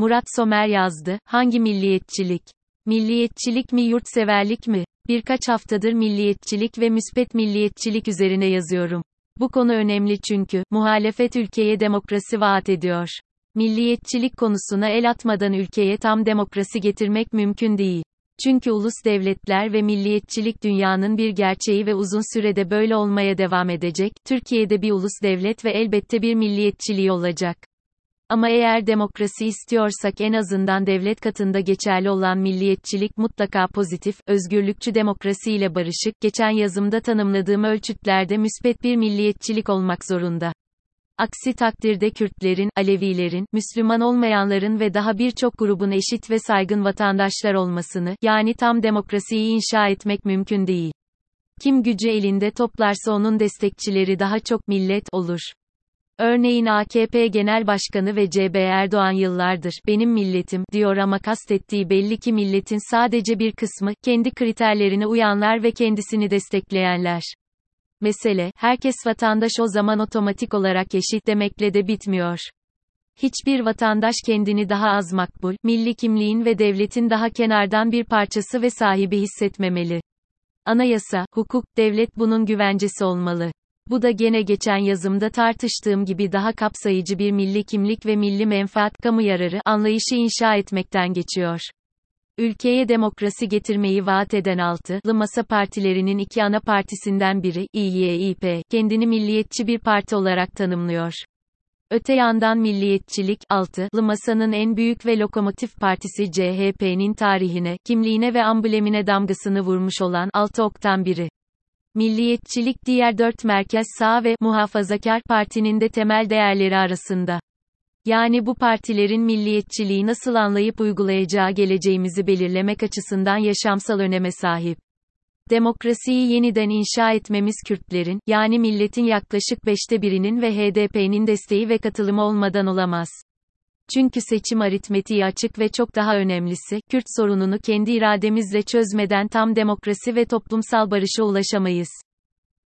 Murat Somer yazdı. Hangi milliyetçilik? Milliyetçilik mi yurtseverlik mi? Birkaç haftadır milliyetçilik ve müspet milliyetçilik üzerine yazıyorum. Bu konu önemli çünkü, muhalefet ülkeye demokrasi vaat ediyor. Milliyetçilik konusuna el atmadan ülkeye tam demokrasi getirmek mümkün değil. Çünkü ulus devletler ve milliyetçilik dünyanın bir gerçeği ve uzun sürede böyle olmaya devam edecek. Türkiye'de bir ulus devlet ve elbette bir milliyetçiliği olacak. Ama eğer demokrasi istiyorsak en azından devlet katında geçerli olan milliyetçilik mutlaka pozitif, özgürlükçü demokrasi ile barışık, geçen yazımda tanımladığım ölçütlerde müspet bir milliyetçilik olmak zorunda. Aksi takdirde Kürtlerin, Alevilerin, Müslüman olmayanların ve daha birçok grubun eşit ve saygın vatandaşlar olmasını, yani tam demokrasiyi inşa etmek mümkün değil. Kim gücü elinde toplarsa onun destekçileri daha çok millet olur. Örneğin AKP Genel Başkanı ve CB Erdoğan yıllardır benim milletim diyor ama kastettiği belli ki milletin sadece bir kısmı kendi kriterlerine uyanlar ve kendisini destekleyenler. Mesele herkes vatandaş o zaman otomatik olarak eşit demekle de bitmiyor. Hiçbir vatandaş kendini daha az makbul, milli kimliğin ve devletin daha kenardan bir parçası ve sahibi hissetmemeli. Anayasa, hukuk, devlet bunun güvencesi olmalı. Bu da gene geçen yazımda tartıştığım gibi daha kapsayıcı bir milli kimlik ve milli menfaat kamu yararı anlayışı inşa etmekten geçiyor. Ülkeye demokrasi getirmeyi vaat eden altılı masa partilerinin iki ana partisinden biri, İYİP, kendini milliyetçi bir parti olarak tanımlıyor. Öte yandan milliyetçilik, altılı masanın en büyük ve lokomotif partisi CHP'nin tarihine, kimliğine ve amblemine damgasını vurmuş olan altı oktan biri. Milliyetçilik diğer dört merkez sağ ve muhafazakar partinin de temel değerleri arasında. Yani bu partilerin milliyetçiliği nasıl anlayıp uygulayacağı geleceğimizi belirlemek açısından yaşamsal öneme sahip. Demokrasiyi yeniden inşa etmemiz Kürtlerin, yani milletin yaklaşık beşte birinin ve HDP'nin desteği ve katılımı olmadan olamaz. Çünkü seçim aritmetiği açık ve çok daha önemlisi, Kürt sorununu kendi irademizle çözmeden tam demokrasi ve toplumsal barışa ulaşamayız.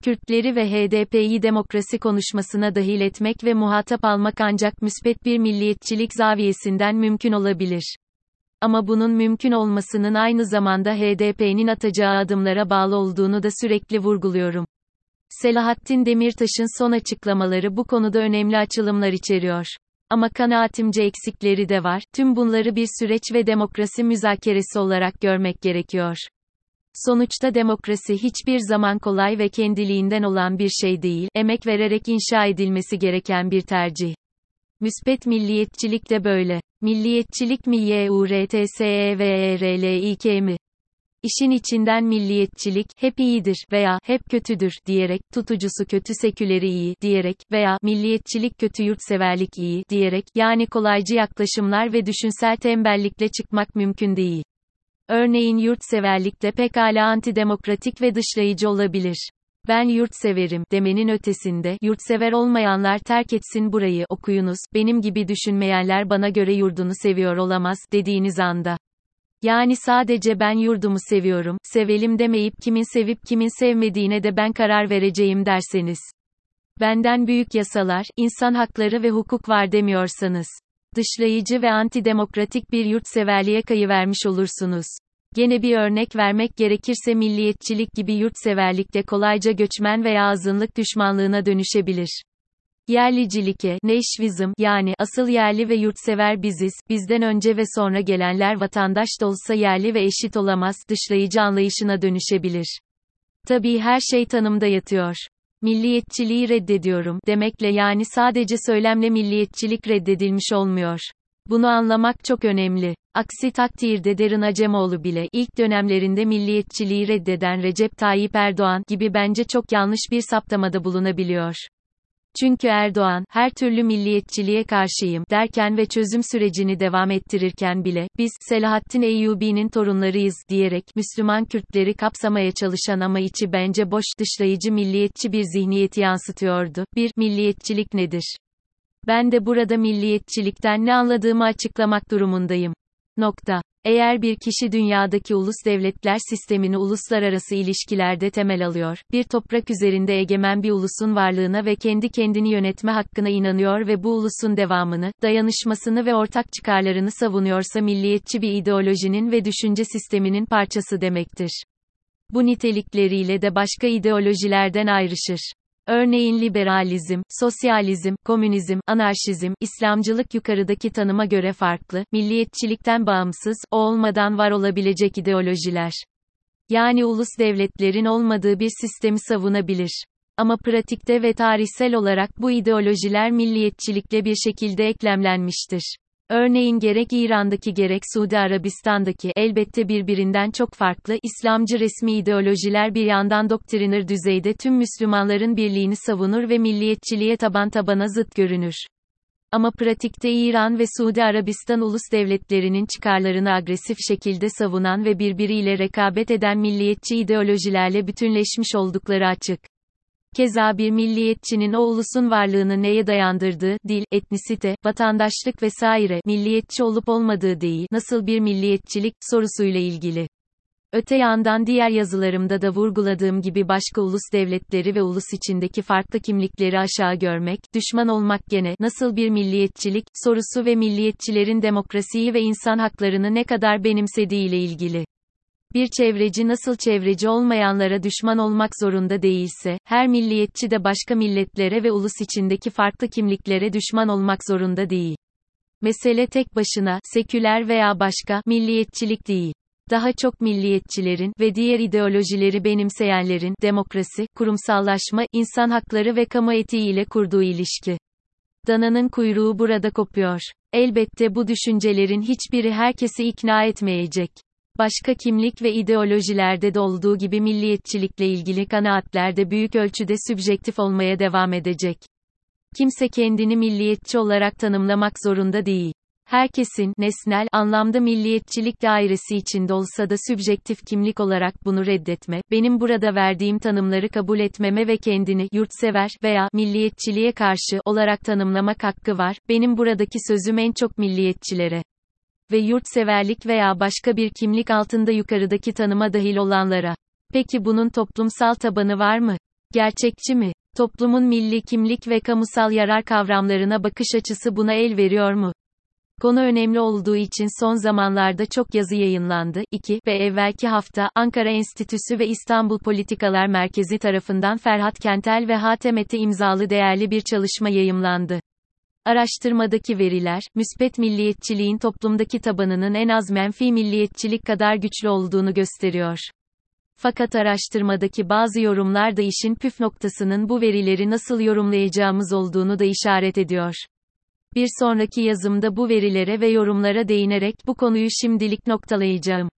Kürtleri ve HDP'yi demokrasi konuşmasına dahil etmek ve muhatap almak ancak müspet bir milliyetçilik zaviyesinden mümkün olabilir. Ama bunun mümkün olmasının aynı zamanda HDP'nin atacağı adımlara bağlı olduğunu da sürekli vurguluyorum. Selahattin Demirtaş'ın son açıklamaları bu konuda önemli açılımlar içeriyor. Ama kanaatimce eksikleri de var. Tüm bunları bir süreç ve demokrasi müzakeresi olarak görmek gerekiyor. Sonuçta demokrasi hiçbir zaman kolay ve kendiliğinden olan bir şey değil, emek vererek inşa edilmesi gereken bir tercih. Müspet milliyetçilik de böyle. Milliyetçilik mi Y-U-R-T-S-E-V-E-R-L-İ-K mi? İşin içinden milliyetçilik, hep iyidir veya hep kötüdür diyerek, tutucusu kötü seküleri iyi diyerek veya milliyetçilik kötü yurtseverlik iyi diyerek, yani kolaycı yaklaşımlar ve düşünsel tembellikle çıkmak mümkün değil. Örneğin yurtseverlik de pekala antidemokratik ve dışlayıcı olabilir. Ben yurtseverim demenin ötesinde yurtsever olmayanlar terk etsin burayı okuyunuz, benim gibi düşünmeyenler bana göre yurdunu seviyor olamaz dediğiniz anda. Yani sadece ben yurdumu seviyorum, sevelim demeyip kimin sevip kimin sevmediğine de ben karar vereceğim derseniz. Benden büyük yasalar, insan hakları ve hukuk var demiyorsanız. Dışlayıcı ve antidemokratik bir yurtseverliğe kayıvermiş olursunuz. Gene bir örnek vermek gerekirse milliyetçilik gibi yurtseverlik de kolayca göçmen veya azınlık düşmanlığına dönüşebilir. Yerlicilike, neşvizm, yani asıl yerli ve yurtsever biziz, bizden önce ve sonra gelenler vatandaş da olsa yerli ve eşit olamaz, dışlayıcı anlayışına dönüşebilir. Tabii her şey tanımda yatıyor. Milliyetçiliği reddediyorum demekle yani sadece söylemle milliyetçilik reddedilmiş olmuyor. Bunu anlamak çok önemli. Aksi takdirde Derin Acemoğlu bile ilk dönemlerinde milliyetçiliği reddeden Recep Tayyip Erdoğan gibi bence çok yanlış bir saptamada bulunabiliyor. Çünkü Erdoğan, her türlü milliyetçiliğe karşıyım derken ve çözüm sürecini devam ettirirken bile, biz, Selahattin Eyyubi'nin torunlarıyız, diyerek, Müslüman Kürtleri kapsamaya çalışan ama içi bence boş, dışlayıcı milliyetçi bir zihniyeti yansıtıyordu. 1. Milliyetçilik nedir? Ben de burada milliyetçilikten ne anladığımı açıklamak durumundayım. Nokta. Eğer bir kişi dünyadaki ulus devletler sistemini uluslararası ilişkilerde temel alıyor, bir toprak üzerinde egemen bir ulusun varlığına ve kendi kendini yönetme hakkına inanıyor ve bu ulusun devamını, dayanışmasını ve ortak çıkarlarını savunuyorsa milliyetçi bir ideolojinin ve düşünce sisteminin parçası demektir. Bu nitelikleriyle de başka ideolojilerden ayrışır. Örneğin liberalizm, sosyalizm, komünizm, anarşizm, İslamcılık yukarıdaki tanıma göre farklı, milliyetçilikten bağımsız, o olmadan var olabilecek ideolojiler. Yani ulus devletlerin olmadığı bir sistemi savunabilir. Ama pratikte ve tarihsel olarak bu ideolojiler milliyetçilikle bir şekilde eklemlenmiştir. Örneğin gerek İran'daki gerek Suudi Arabistan'daki elbette birbirinden çok farklı İslamcı resmi ideolojiler bir yandan doktriner düzeyde tüm Müslümanların birliğini savunur ve milliyetçiliğe taban tabana zıt görünür. Ama pratikte İran ve Suudi Arabistan ulus devletlerinin çıkarlarını agresif şekilde savunan ve birbiriyle rekabet eden milliyetçi ideolojilerle bütünleşmiş oldukları açık. Keza bir milliyetçinin o ulusun varlığını neye dayandırdığı, dil, etnisite, vatandaşlık vesaire, milliyetçi olup olmadığı değil, nasıl bir milliyetçilik, sorusuyla ilgili. Öte yandan diğer yazılarımda da vurguladığım gibi başka ulus devletleri ve ulus içindeki farklı kimlikleri aşağı görmek, düşman olmak gene, nasıl bir milliyetçilik, sorusu ve milliyetçilerin demokrasiyi ve insan haklarını ne kadar benimsediği ile ilgili. Bir çevreci nasıl çevreci olmayanlara düşman olmak zorunda değilse, her milliyetçi de başka milletlere ve ulus içindeki farklı kimliklere düşman olmak zorunda değil. Mesele tek başına, seküler veya başka, milliyetçilik değil. Daha çok milliyetçilerin ve diğer ideolojileri benimseyenlerin demokrasi, kurumsallaşma, insan hakları ve kamu etiği ile kurduğu ilişki. Dananın kuyruğu burada kopuyor. Elbette bu düşüncelerin hiçbiri herkesi ikna etmeyecek. Başka kimlik ve ideolojilerde de olduğu gibi milliyetçilikle ilgili kanaatler de büyük ölçüde sübjektif olmaya devam edecek. Kimse kendini milliyetçi olarak tanımlamak zorunda değil. Herkesin, nesnel, anlamda milliyetçilik dairesi içinde olsa da sübjektif kimlik olarak bunu reddetme, benim burada verdiğim tanımları kabul etmeme ve kendini, yurtsever, veya, milliyetçiliğe karşı, olarak tanımlamak hakkı var, benim buradaki sözüm en çok milliyetçilere ve yurtseverlik veya başka bir kimlik altında yukarıdaki tanıma dahil olanlara. Peki bunun toplumsal tabanı var mı? Gerçekçi mi? Toplumun milli kimlik ve kamusal yarar kavramlarına bakış açısı buna el veriyor mu? Konu önemli olduğu için son zamanlarda çok yazı yayınlandı. 2 ve evvelki hafta Ankara Enstitüsü ve İstanbul Politikalar Merkezi tarafından Ferhat Kentel ve Hatem Ete imzalı değerli bir çalışma yayımlandı. Araştırmadaki veriler, müspet milliyetçiliğin toplumdaki tabanının en az menfi milliyetçilik kadar güçlü olduğunu gösteriyor. Fakat araştırmadaki bazı yorumlar da işin püf noktasının bu verileri nasıl yorumlayacağımız olduğunu da işaret ediyor. Bir sonraki yazımda bu verilere ve yorumlara değinerek bu konuyu şimdilik noktalayacağım.